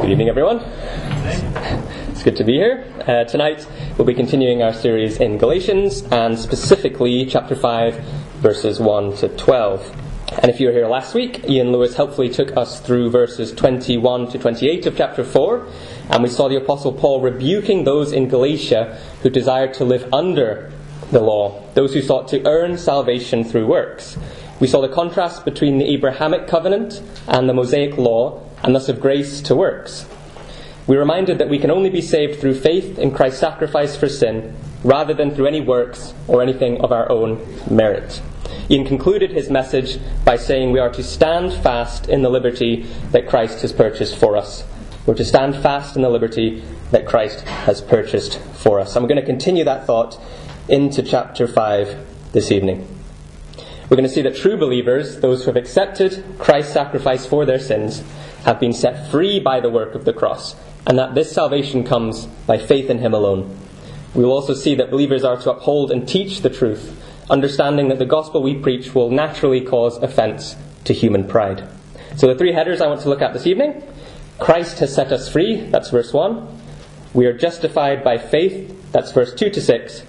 Good evening, everyone. It's good to be here. Uh, tonight we'll be continuing our series in Galatians and specifically chapter 5, verses 1 to 12. And if you were here last week, Ian Lewis helpfully took us through verses 21 to 28 of chapter 4, and we saw the Apostle Paul rebuking those in Galatia who desired to live under the law, those who sought to earn salvation through works. We saw the contrast between the Abrahamic covenant and the Mosaic law, and thus of grace to works. We are reminded that we can only be saved through faith in Christ's sacrifice for sin, rather than through any works or anything of our own merit. Ian concluded his message by saying we are to stand fast in the liberty that Christ has purchased for us. We're to stand fast in the liberty that Christ has purchased for us. I'm going to continue that thought into chapter 5 this evening. We're going to see that true believers, those who have accepted Christ's sacrifice for their sins, have been set free by the work of the cross, and that this salvation comes by faith in Him alone. We will also see that believers are to uphold and teach the truth, understanding that the gospel we preach will naturally cause offence to human pride. So, the three headers I want to look at this evening Christ has set us free, that's verse 1. We are justified by faith, that's verse 2 to 6.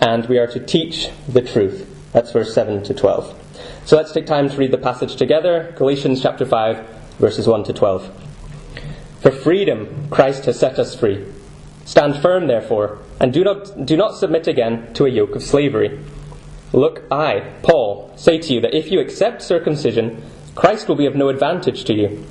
And we are to teach the truth, that's verse 7 to 12. So let's take time to read the passage together Galatians chapter 5, verses 1 to 12. For freedom, Christ has set us free. Stand firm, therefore, and do not, do not submit again to a yoke of slavery. Look, I, Paul, say to you that if you accept circumcision, Christ will be of no advantage to you.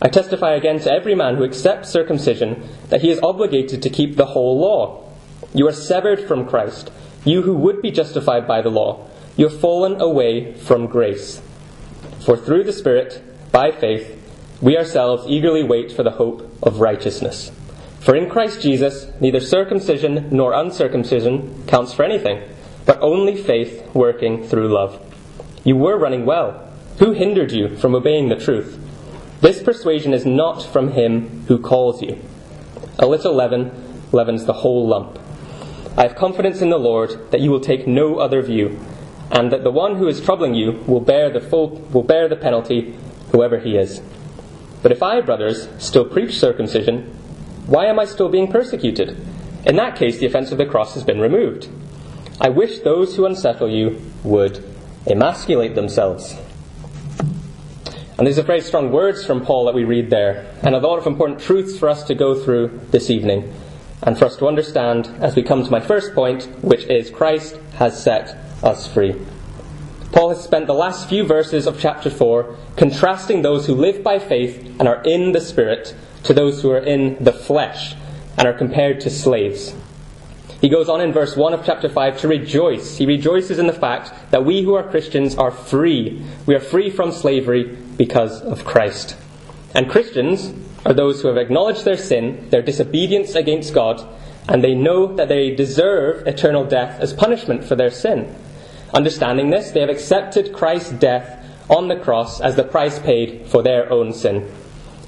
I testify again to every man who accepts circumcision that he is obligated to keep the whole law. You are severed from Christ, you who would be justified by the law you have fallen away from grace. For through the Spirit, by faith, we ourselves eagerly wait for the hope of righteousness. For in Christ Jesus, neither circumcision nor uncircumcision counts for anything, but only faith working through love. You were running well. Who hindered you from obeying the truth? This persuasion is not from him who calls you. A little leaven leavens the whole lump. I have confidence in the Lord that you will take no other view and that the one who is troubling you will bear the full will bear the penalty, whoever he is. But if I, brothers, still preach circumcision, why am I still being persecuted? In that case, the offense of the cross has been removed. I wish those who unsettle you would emasculate themselves. And these are very strong words from Paul that we read there, and a lot of important truths for us to go through this evening, and for us to understand as we come to my first point, which is Christ has set us free. Paul has spent the last few verses of chapter 4 contrasting those who live by faith and are in the Spirit to those who are in the flesh and are compared to slaves. He goes on in verse 1 of chapter 5 to rejoice. He rejoices in the fact that we who are Christians are free. We are free from slavery because of Christ. And Christians are those who have acknowledged their sin, their disobedience against God, and they know that they deserve eternal death as punishment for their sin. Understanding this, they have accepted Christ's death on the cross as the price paid for their own sin.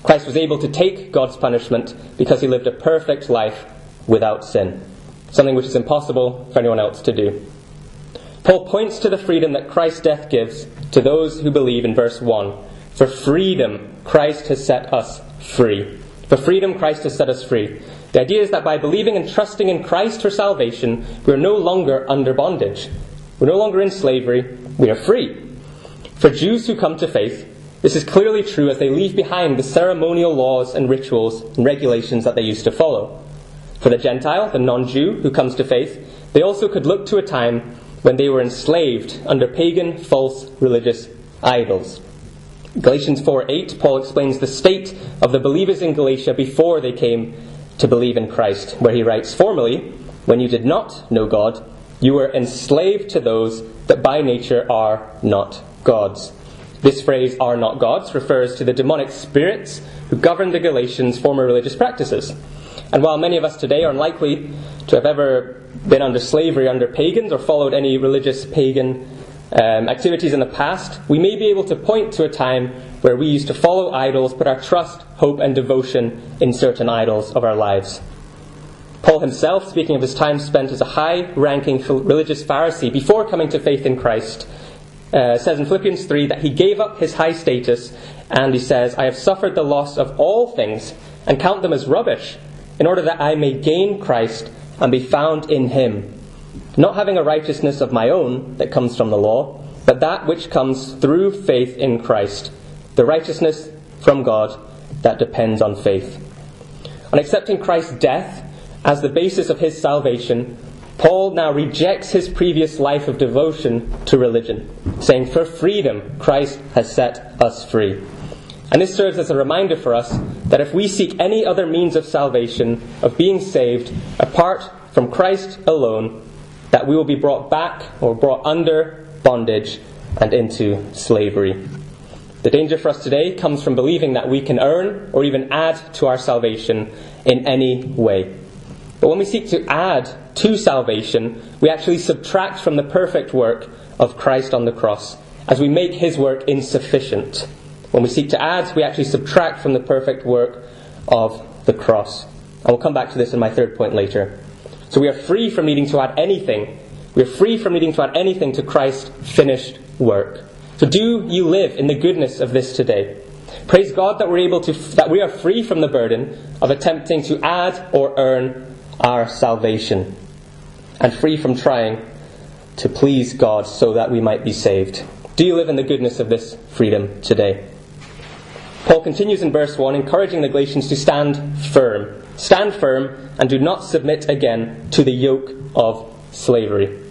Christ was able to take God's punishment because he lived a perfect life without sin, something which is impossible for anyone else to do. Paul points to the freedom that Christ's death gives to those who believe in verse 1. For freedom, Christ has set us free. For freedom, Christ has set us free. The idea is that by believing and trusting in Christ for salvation, we are no longer under bondage. We're no longer in slavery, we are free. For Jews who come to faith, this is clearly true as they leave behind the ceremonial laws and rituals and regulations that they used to follow. For the Gentile, the non Jew who comes to faith, they also could look to a time when they were enslaved under pagan, false religious idols. Galatians 4 8, Paul explains the state of the believers in Galatia before they came to believe in Christ, where he writes, Formerly, when you did not know God, you were enslaved to those that by nature are not gods. This phrase, are not gods, refers to the demonic spirits who governed the Galatians' former religious practices. And while many of us today are unlikely to have ever been under slavery under pagans or followed any religious pagan um, activities in the past, we may be able to point to a time where we used to follow idols, put our trust, hope, and devotion in certain idols of our lives. Paul himself, speaking of his time spent as a high ranking religious Pharisee before coming to faith in Christ, uh, says in Philippians 3 that he gave up his high status and he says, I have suffered the loss of all things and count them as rubbish, in order that I may gain Christ and be found in him, not having a righteousness of my own that comes from the law, but that which comes through faith in Christ, the righteousness from God that depends on faith. On accepting Christ's death as the basis of his salvation, Paul now rejects his previous life of devotion to religion, saying, For freedom, Christ has set us free. And this serves as a reminder for us that if we seek any other means of salvation, of being saved, apart from Christ alone, that we will be brought back or brought under bondage and into slavery. The danger for us today comes from believing that we can earn or even add to our salvation in any way. But when we seek to add to salvation, we actually subtract from the perfect work of Christ on the cross, as we make his work insufficient. When we seek to add, we actually subtract from the perfect work of the cross. And we'll come back to this in my third point later. So we are free from needing to add anything. We are free from needing to add anything to Christ's finished work. So do you live in the goodness of this today? Praise God that we're able to, that we are free from the burden of attempting to add or earn our salvation and free from trying to please God so that we might be saved. Do you live in the goodness of this freedom today? Paul continues in verse 1, encouraging the Galatians to stand firm. Stand firm and do not submit again to the yoke of slavery.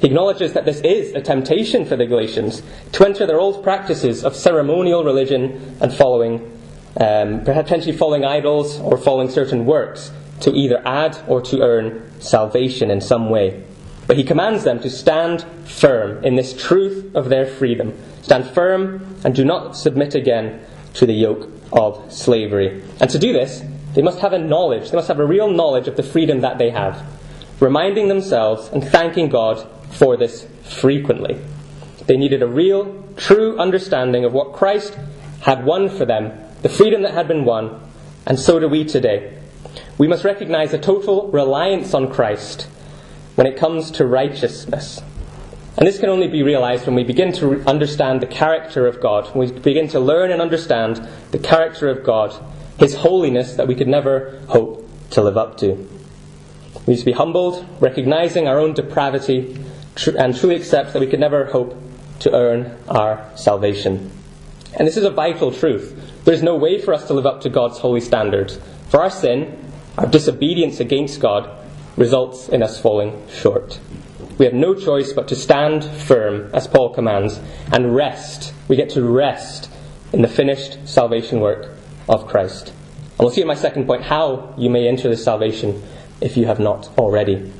He acknowledges that this is a temptation for the Galatians to enter their old practices of ceremonial religion and following, um, potentially following idols or following certain works to either add or to earn salvation in some way. But he commands them to stand firm in this truth of their freedom. Stand firm and do not submit again to the yoke of slavery. And to do this, they must have a knowledge, they must have a real knowledge of the freedom that they have, reminding themselves and thanking God for this frequently. They needed a real, true understanding of what Christ had won for them, the freedom that had been won, and so do we today. We must recognize a total reliance on Christ when it comes to righteousness. And this can only be realized when we begin to understand the character of God, when we begin to learn and understand the character of God, His holiness that we could never hope to live up to. We need to be humbled, recognizing our own depravity, and truly accept that we could never hope to earn our salvation. And this is a vital truth. There's no way for us to live up to God's holy standards. For our sin, our disobedience against God, results in us falling short. We have no choice but to stand firm, as Paul commands, and rest. We get to rest in the finished salvation work of Christ. And we'll see in my second point how you may enter this salvation if you have not already.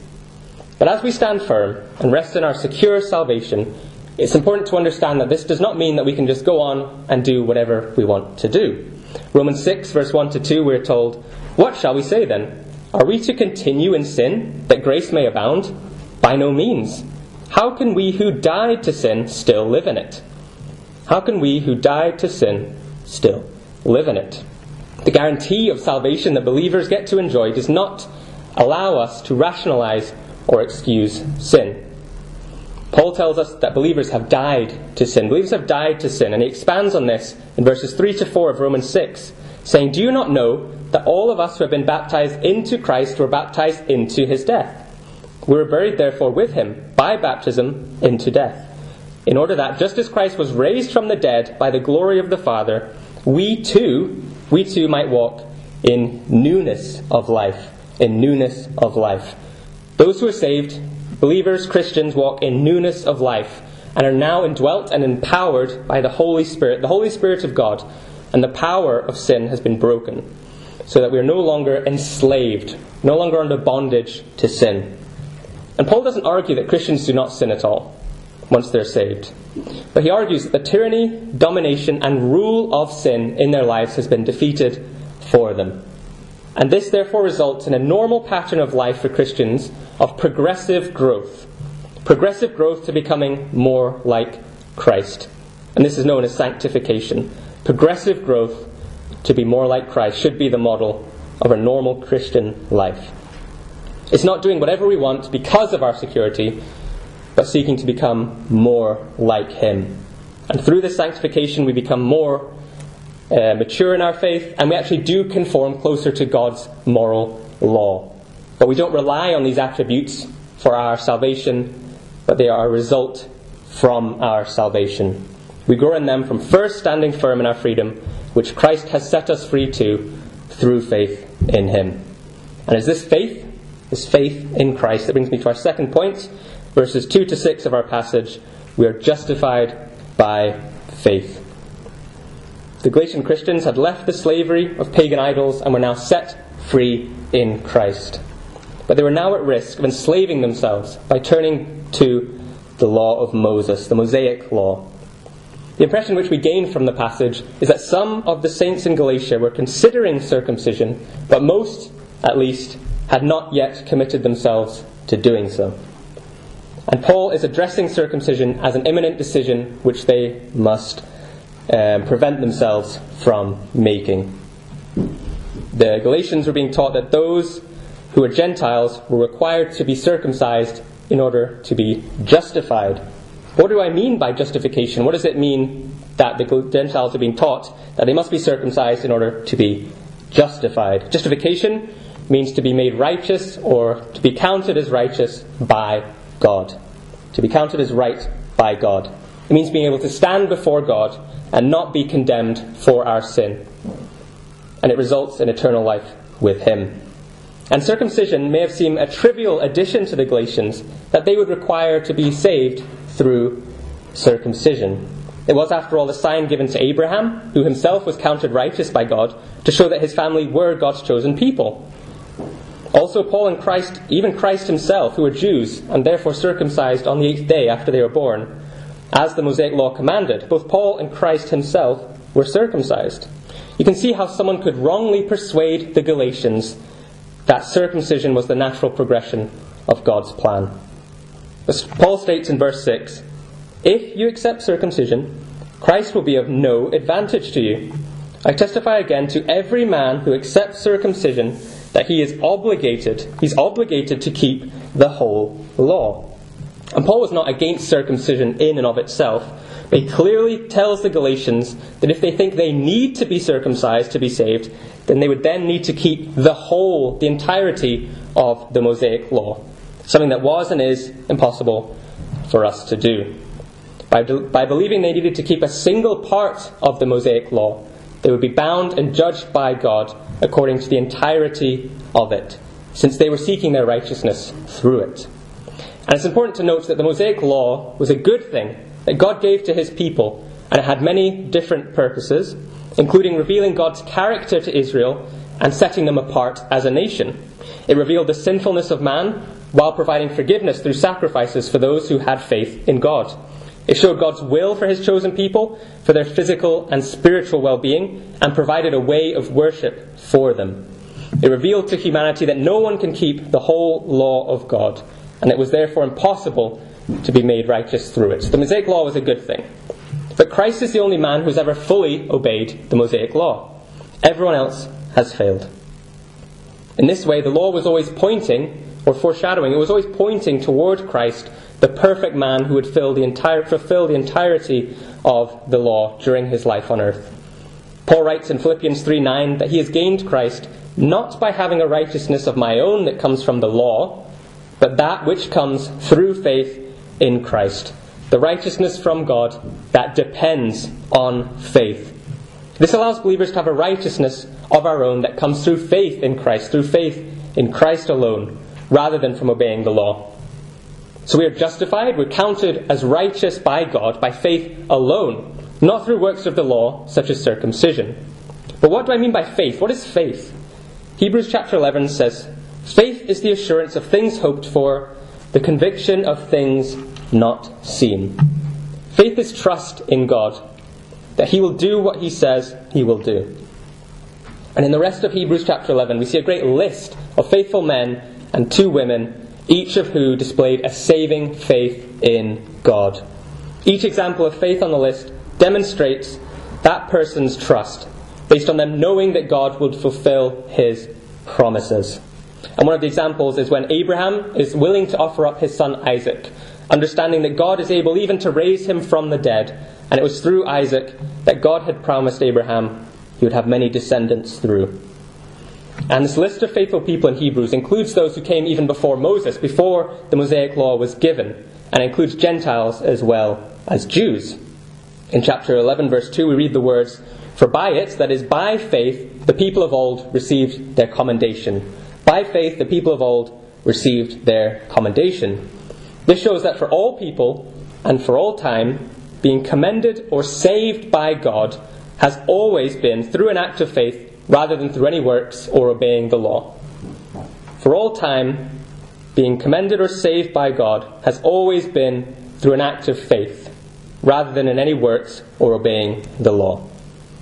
But as we stand firm and rest in our secure salvation, it's important to understand that this does not mean that we can just go on and do whatever we want to do. Romans 6, verse 1 to 2, we're told, What shall we say then? Are we to continue in sin that grace may abound? By no means. How can we who died to sin still live in it? How can we who died to sin still live in it? The guarantee of salvation that believers get to enjoy does not allow us to rationalize or excuse sin. Paul tells us that believers have died to sin. Believers have died to sin, and he expands on this in verses 3 to 4 of Romans 6, saying, Do you not know that all of us who have been baptized into Christ were baptized into his death? We were buried, therefore, with him by baptism into death, in order that, just as Christ was raised from the dead by the glory of the Father, we too, we too might walk in newness of life. In newness of life. Those who are saved, believers, Christians, walk in newness of life and are now indwelt and empowered by the Holy Spirit, the Holy Spirit of God, and the power of sin has been broken, so that we are no longer enslaved, no longer under bondage to sin. And Paul doesn't argue that Christians do not sin at all once they're saved. But he argues that the tyranny, domination, and rule of sin in their lives has been defeated for them. And this therefore results in a normal pattern of life for Christians of progressive growth. Progressive growth to becoming more like Christ. And this is known as sanctification. Progressive growth to be more like Christ should be the model of a normal Christian life. It's not doing whatever we want because of our security, but seeking to become more like Him. And through this sanctification, we become more uh, mature in our faith, and we actually do conform closer to God's moral law. But we don't rely on these attributes for our salvation, but they are a result from our salvation. We grow in them from first standing firm in our freedom, which Christ has set us free to through faith in Him. And is this faith, this faith in Christ, that brings me to our second point, verses 2 to 6 of our passage. We are justified by faith. The Galatian Christians had left the slavery of pagan idols and were now set free in Christ. But they were now at risk of enslaving themselves by turning to the law of Moses, the Mosaic law. The impression which we gain from the passage is that some of the saints in Galatia were considering circumcision, but most, at least, had not yet committed themselves to doing so. And Paul is addressing circumcision as an imminent decision which they must um, prevent themselves from making. The Galatians were being taught that those who were Gentiles were required to be circumcised in order to be justified. What do I mean by justification? What does it mean that the Gentiles are being taught that they must be circumcised in order to be justified? Justification means to be made righteous or to be counted as righteous by God. To be counted as right by God. It means being able to stand before God and not be condemned for our sin. And it results in eternal life with Him. And circumcision may have seemed a trivial addition to the Galatians that they would require to be saved through circumcision. It was, after all, a sign given to Abraham, who himself was counted righteous by God, to show that his family were God's chosen people. Also, Paul and Christ, even Christ himself, who were Jews and therefore circumcised on the eighth day after they were born, as the Mosaic law commanded, both Paul and Christ himself were circumcised. You can see how someone could wrongly persuade the Galatians that circumcision was the natural progression of God's plan. As Paul states in verse 6 If you accept circumcision, Christ will be of no advantage to you. I testify again to every man who accepts circumcision that he is obligated, he's obligated to keep the whole law. And Paul was not against circumcision in and of itself, but he clearly tells the Galatians that if they think they need to be circumcised to be saved, then they would then need to keep the whole, the entirety of the Mosaic law. Something that was and is impossible for us to do. By, by believing they needed to keep a single part of the Mosaic law, they would be bound and judged by God according to the entirety of it, since they were seeking their righteousness through it. And it's important to note that the Mosaic law was a good thing that God gave to his people, and it had many different purposes, including revealing God's character to Israel and setting them apart as a nation. It revealed the sinfulness of man while providing forgiveness through sacrifices for those who had faith in God. It showed God's will for his chosen people, for their physical and spiritual well being, and provided a way of worship for them. It revealed to humanity that no one can keep the whole law of God, and it was therefore impossible to be made righteous through it. The Mosaic law was a good thing. But Christ is the only man who's ever fully obeyed the Mosaic law. Everyone else has failed. In this way, the law was always pointing, or foreshadowing, it was always pointing toward Christ, the perfect man who would fill the entire, fulfill the entirety of the law during his life on earth. Paul writes in Philippians 3 9 that he has gained Christ not by having a righteousness of my own that comes from the law, but that which comes through faith in Christ. The righteousness from God that depends on faith. This allows believers to have a righteousness of our own that comes through faith in Christ, through faith in Christ alone, rather than from obeying the law. So we are justified, we're counted as righteous by God by faith alone, not through works of the law, such as circumcision. But what do I mean by faith? What is faith? Hebrews chapter 11 says, Faith is the assurance of things hoped for, the conviction of things not seen. Faith is trust in God, that He will do what He says He will do. And in the rest of Hebrews chapter 11, we see a great list of faithful men and two women, each of who displayed a saving faith in God. Each example of faith on the list demonstrates that person's trust, based on them knowing that God would fulfill His promises. And one of the examples is when Abraham is willing to offer up his son Isaac, understanding that God is able even to raise him from the dead. And it was through Isaac that God had promised Abraham he would have many descendants through. And this list of faithful people in Hebrews includes those who came even before Moses, before the Mosaic law was given, and includes Gentiles as well as Jews. In chapter 11, verse 2, we read the words, For by it, that is, by faith, the people of old received their commendation. By faith, the people of old received their commendation. This shows that for all people and for all time, being commended or saved by God has always been through an act of faith rather than through any works or obeying the law. For all time, being commended or saved by God has always been through an act of faith rather than in any works or obeying the law.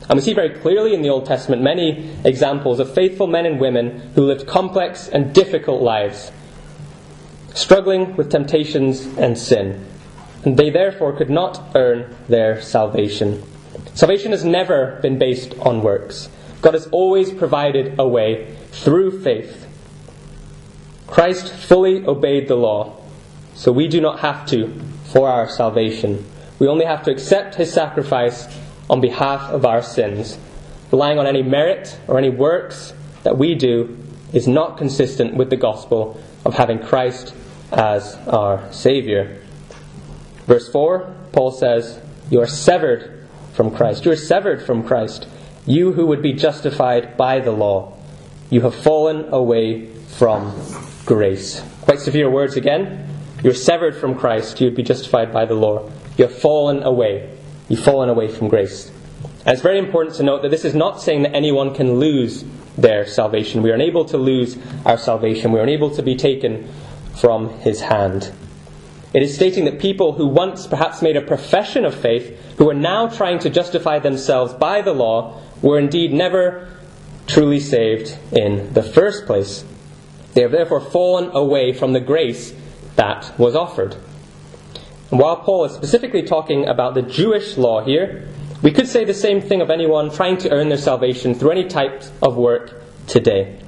And we see very clearly in the Old Testament many examples of faithful men and women who lived complex and difficult lives, struggling with temptations and sin. And they therefore could not earn their salvation. Salvation has never been based on works. God has always provided a way through faith. Christ fully obeyed the law, so we do not have to for our salvation. We only have to accept his sacrifice on behalf of our sins. Relying on any merit or any works that we do is not consistent with the gospel of having Christ as our Saviour. Verse 4, Paul says, You are severed from Christ. You are severed from Christ. You who would be justified by the law, you have fallen away from grace. Quite severe words again. You're severed from Christ. You'd be justified by the law. You have fallen away. You've fallen away from grace. And it's very important to note that this is not saying that anyone can lose their salvation. We are unable to lose our salvation. We are unable to be taken from his hand. It is stating that people who once perhaps made a profession of faith, who are now trying to justify themselves by the law, were indeed never truly saved in the first place. They have therefore fallen away from the grace that was offered. And while Paul is specifically talking about the Jewish law here, we could say the same thing of anyone trying to earn their salvation through any type of work today.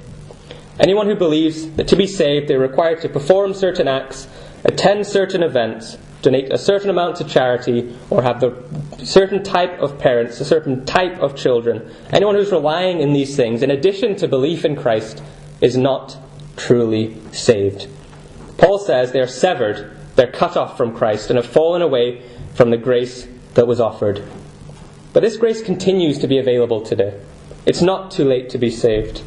Anyone who believes that to be saved they're required to perform certain acts, attend certain events, donate a certain amount to charity, or have the certain type of parents, a certain type of children. Anyone who's relying in these things, in addition to belief in Christ, is not truly saved. Paul says they are severed, they're cut off from Christ, and have fallen away from the grace that was offered. But this grace continues to be available today. It's not too late to be saved.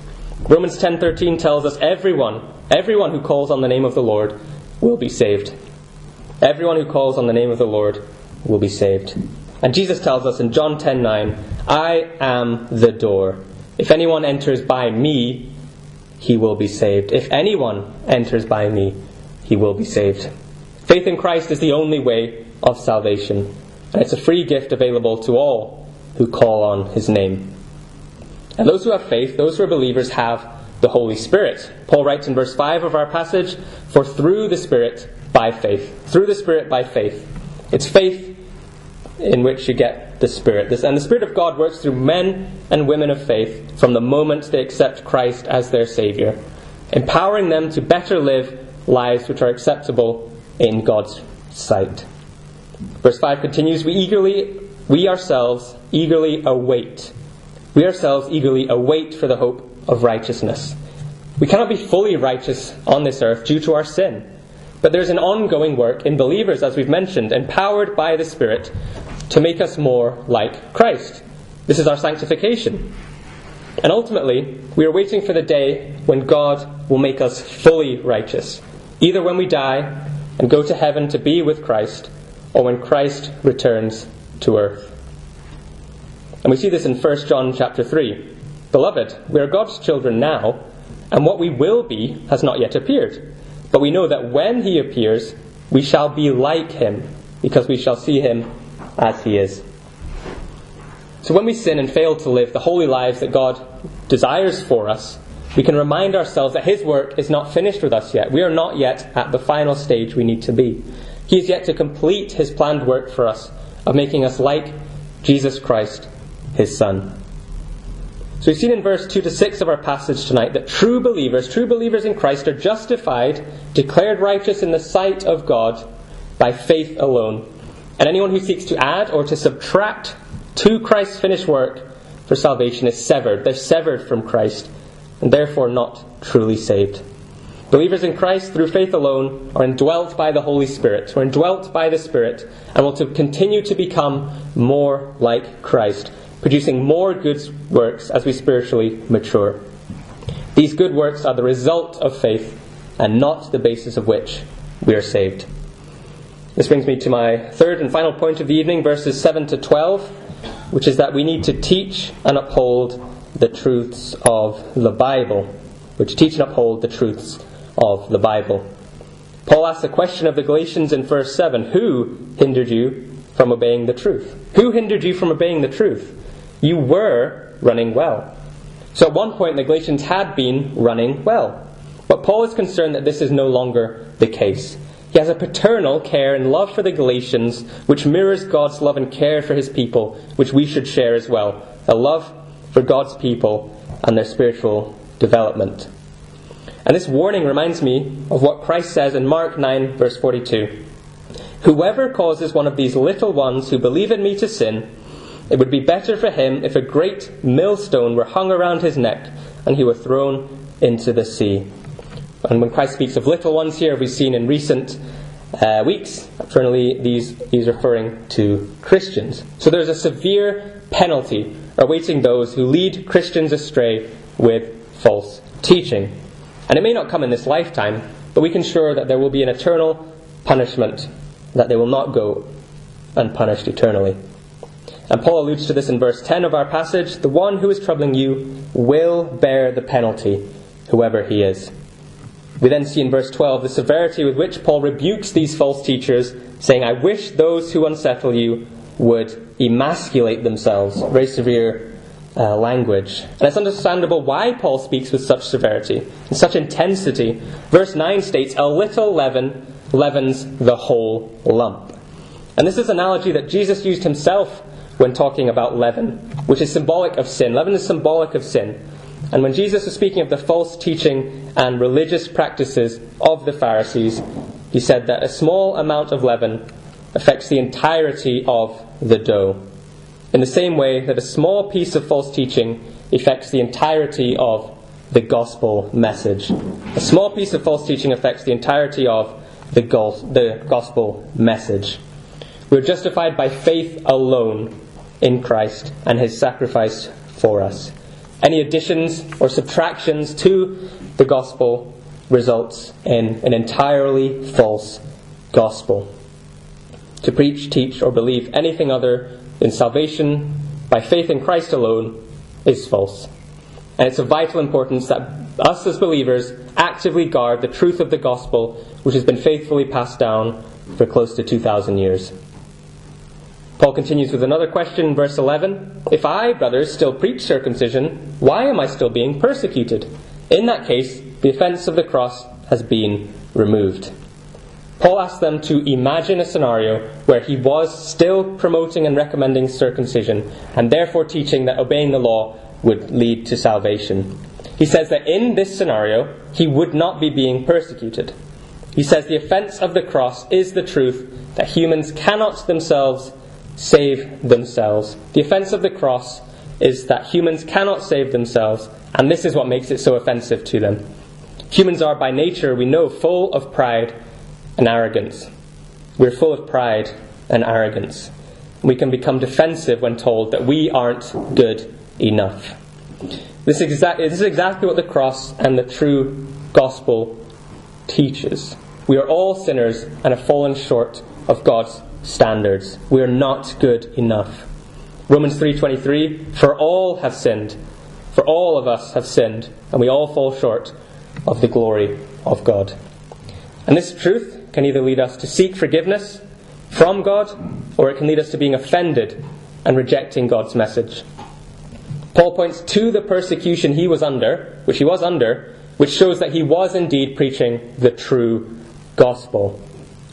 Romans 10:13 tells us everyone, everyone who calls on the name of the Lord will be saved. Everyone who calls on the name of the Lord will be saved. And Jesus tells us in John 10:9, "I am the door. If anyone enters by me, he will be saved. If anyone enters by me, he will be saved." Faith in Christ is the only way of salvation, and it's a free gift available to all who call on his name. And those who have faith, those who are believers, have the Holy Spirit. Paul writes in verse 5 of our passage, For through the Spirit by faith. Through the Spirit by faith. It's faith in which you get the Spirit. This, And the Spirit of God works through men and women of faith from the moment they accept Christ as their Saviour, empowering them to better live lives which are acceptable in God's sight. Verse 5 continues, We eagerly, we ourselves eagerly await. We ourselves eagerly await for the hope of righteousness. We cannot be fully righteous on this earth due to our sin. But there's an ongoing work in believers, as we've mentioned, empowered by the Spirit to make us more like Christ. This is our sanctification. And ultimately, we are waiting for the day when God will make us fully righteous, either when we die and go to heaven to be with Christ, or when Christ returns to earth. And we see this in 1 John chapter 3. Beloved, we are God's children now, and what we will be has not yet appeared. But we know that when he appears, we shall be like him, because we shall see him as he is. So when we sin and fail to live the holy lives that God desires for us, we can remind ourselves that his work is not finished with us yet. We are not yet at the final stage we need to be. He is yet to complete his planned work for us of making us like Jesus Christ, his Son. So we've seen in verse 2 to 6 of our passage tonight that true believers, true believers in Christ, are justified, declared righteous in the sight of God by faith alone. And anyone who seeks to add or to subtract to Christ's finished work for salvation is severed. They're severed from Christ and therefore not truly saved. Believers in Christ through faith alone are indwelt by the Holy Spirit, we are indwelt by the Spirit, and will to continue to become more like Christ, producing more good works as we spiritually mature. These good works are the result of faith and not the basis of which we are saved. This brings me to my third and final point of the evening, verses 7 to 12, which is that we need to teach and uphold the truths of the Bible. Which teach and uphold the truths of the Bible. Paul asks the question of the Galatians in verse 7 Who hindered you from obeying the truth? Who hindered you from obeying the truth? You were running well. So at one point, the Galatians had been running well. But Paul is concerned that this is no longer the case. He has a paternal care and love for the Galatians, which mirrors God's love and care for his people, which we should share as well. A love for God's people and their spiritual development. And this warning reminds me of what Christ says in Mark 9, verse 42. Whoever causes one of these little ones who believe in me to sin, it would be better for him if a great millstone were hung around his neck and he were thrown into the sea. And when Christ speaks of little ones here, we've seen in recent uh, weeks, eternally, these, he's referring to Christians. So there's a severe penalty awaiting those who lead Christians astray with false teaching. And it may not come in this lifetime, but we can ensure that there will be an eternal punishment, that they will not go unpunished eternally. And Paul alludes to this in verse 10 of our passage the one who is troubling you will bear the penalty, whoever he is. We then see in verse 12 the severity with which Paul rebukes these false teachers, saying, I wish those who unsettle you would emasculate themselves. Very severe uh, language. And it's understandable why Paul speaks with such severity and such intensity. Verse 9 states, A little leaven leavens the whole lump. And this is an analogy that Jesus used himself when talking about leaven, which is symbolic of sin. Leaven is symbolic of sin. And when Jesus was speaking of the false teaching and religious practices of the Pharisees, he said that a small amount of leaven affects the entirety of the dough. In the same way that a small piece of false teaching affects the entirety of the gospel message. A small piece of false teaching affects the entirety of the, gospel message. We're justified by faith alone in Christ and his sacrifice for us. Any additions or subtractions to the gospel results in an entirely false gospel. To preach, teach, or believe anything other than salvation by faith in Christ alone is false. And it's of vital importance that us as believers actively guard the truth of the gospel, which has been faithfully passed down for close to 2,000 years. Paul continues with another question in verse 11. If I, brothers, still preach circumcision, why am I still being persecuted? In that case, the offense of the cross has been removed. Paul asks them to imagine a scenario where he was still promoting and recommending circumcision, and therefore teaching that obeying the law would lead to salvation. He says that in this scenario, he would not be being persecuted. He says the offense of the cross is the truth that humans cannot themselves save themselves. The offense of the cross is that humans cannot save themselves, and this is what makes it so offensive to them. Humans are by nature, we know, full of pride and arrogance. We're full of pride and arrogance. We can become defensive when told that we aren't good enough. This, exa- this is exactly what the cross and the true gospel teaches. We are all sinners and have fallen short of God's standards. We are not good enough. Romans 3:23 For all have sinned. For all of us have sinned and we all fall short of the glory of God. And this truth can either lead us to seek forgiveness from God or it can lead us to being offended and rejecting God's message. Paul points to the persecution he was under, which he was under, which shows that he was indeed preaching the true gospel.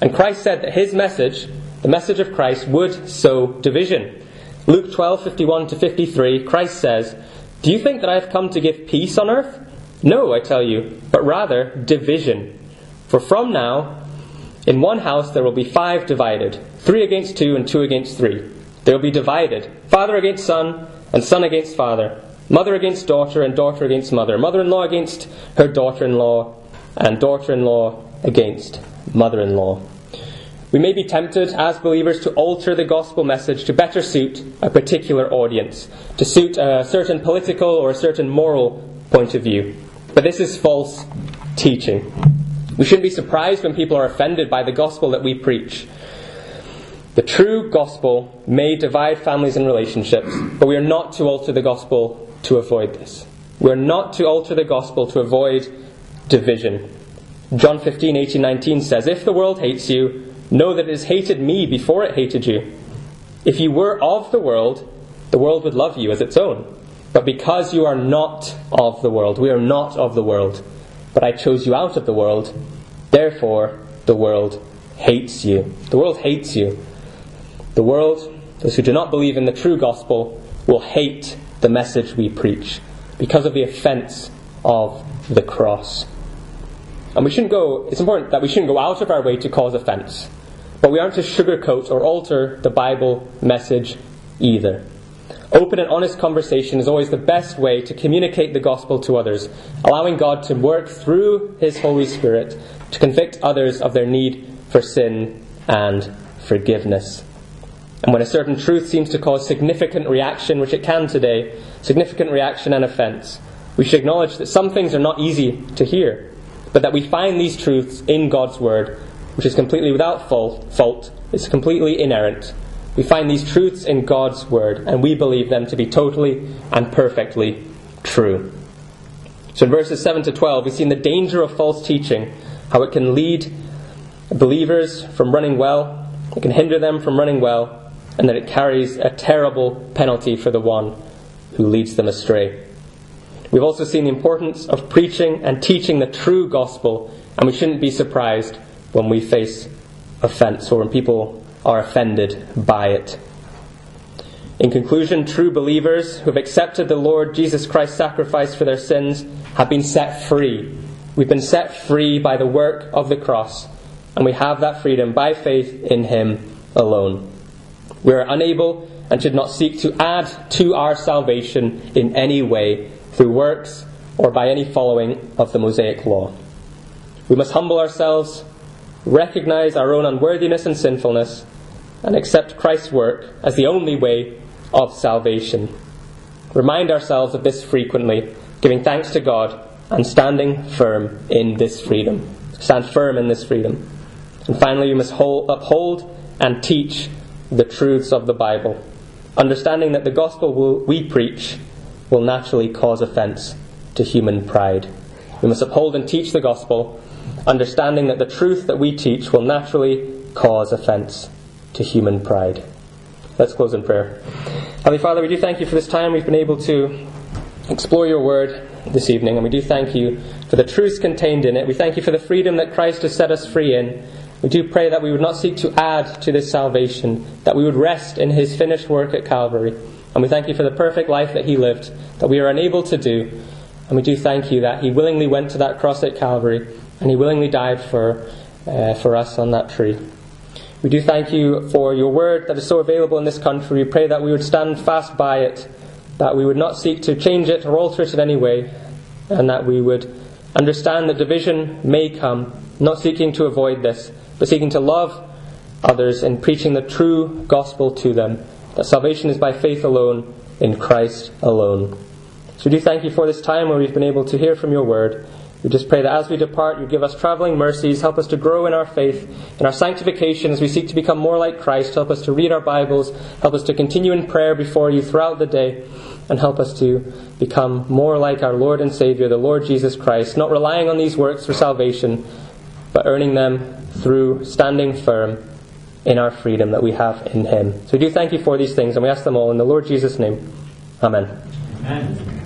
And Christ said that his message the message of Christ would sow division. Luke 12:51 to 53, Christ says, "Do you think that I have come to give peace on earth? No, I tell you, but rather division. For from now in one house there will be five divided, three against two and two against three. They will be divided, father against son, and son against father, mother against daughter, and daughter against mother, mother in law against her daughter in law, and daughter in law against mother in law. We may be tempted as believers to alter the gospel message to better suit a particular audience, to suit a certain political or a certain moral point of view. But this is false teaching. We shouldn't be surprised when people are offended by the gospel that we preach. The true gospel may divide families and relationships, but we are not to alter the gospel to avoid this. We are not to alter the gospel to avoid division. John 15, 18, 19 says, If the world hates you, know that it has hated me before it hated you. If you were of the world, the world would love you as its own. But because you are not of the world, we are not of the world, but I chose you out of the world, therefore the world hates you. The world hates you. The world, those who do not believe in the true gospel, will hate the message we preach because of the offense of the cross. And we shouldn't go, it's important that we shouldn't go out of our way to cause offense. But we aren't to sugarcoat or alter the Bible message either. Open and honest conversation is always the best way to communicate the gospel to others, allowing God to work through His Holy Spirit to convict others of their need for sin and forgiveness. And when a certain truth seems to cause significant reaction, which it can today, significant reaction and offense, we should acknowledge that some things are not easy to hear, but that we find these truths in God's Word, which is completely without fault, fault it's completely inerrant. We find these truths in God's Word, and we believe them to be totally and perfectly true. So in verses 7 to 12, we see the danger of false teaching, how it can lead believers from running well, it can hinder them from running well, and that it carries a terrible penalty for the one who leads them astray. We've also seen the importance of preaching and teaching the true gospel, and we shouldn't be surprised when we face offense or when people are offended by it. In conclusion, true believers who have accepted the Lord Jesus Christ's sacrifice for their sins have been set free. We've been set free by the work of the cross, and we have that freedom by faith in Him alone. We are unable and should not seek to add to our salvation in any way through works or by any following of the Mosaic law. We must humble ourselves, recognize our own unworthiness and sinfulness, and accept Christ's work as the only way of salvation. Remind ourselves of this frequently, giving thanks to God and standing firm in this freedom. Stand firm in this freedom. And finally, we must hold, uphold and teach the truths of the Bible, understanding that the gospel will, we preach will naturally cause offense to human pride. We must uphold and teach the gospel, understanding that the truth that we teach will naturally cause offense to human pride. Let's close in prayer. Heavenly Father, we do thank you for this time we've been able to explore your word this evening, and we do thank you for the truths contained in it. We thank you for the freedom that Christ has set us free in. We do pray that we would not seek to add to this salvation, that we would rest in his finished work at Calvary. And we thank you for the perfect life that he lived, that we are unable to do. And we do thank you that he willingly went to that cross at Calvary and he willingly died for, uh, for us on that tree. We do thank you for your word that is so available in this country. We pray that we would stand fast by it, that we would not seek to change it or alter it in any way, and that we would understand that division may come, not seeking to avoid this, but seeking to love others and preaching the true gospel to them, that salvation is by faith alone, in Christ alone. So we do thank you for this time where we've been able to hear from your word. We just pray that as we depart, you give us traveling mercies, help us to grow in our faith, in our sanctification as we seek to become more like Christ, help us to read our Bibles, help us to continue in prayer before you throughout the day, and help us to become more like our Lord and Savior, the Lord Jesus Christ, not relying on these works for salvation, but earning them through standing firm in our freedom that we have in Him. So we do thank you for these things, and we ask them all in the Lord Jesus' name. Amen. Amen.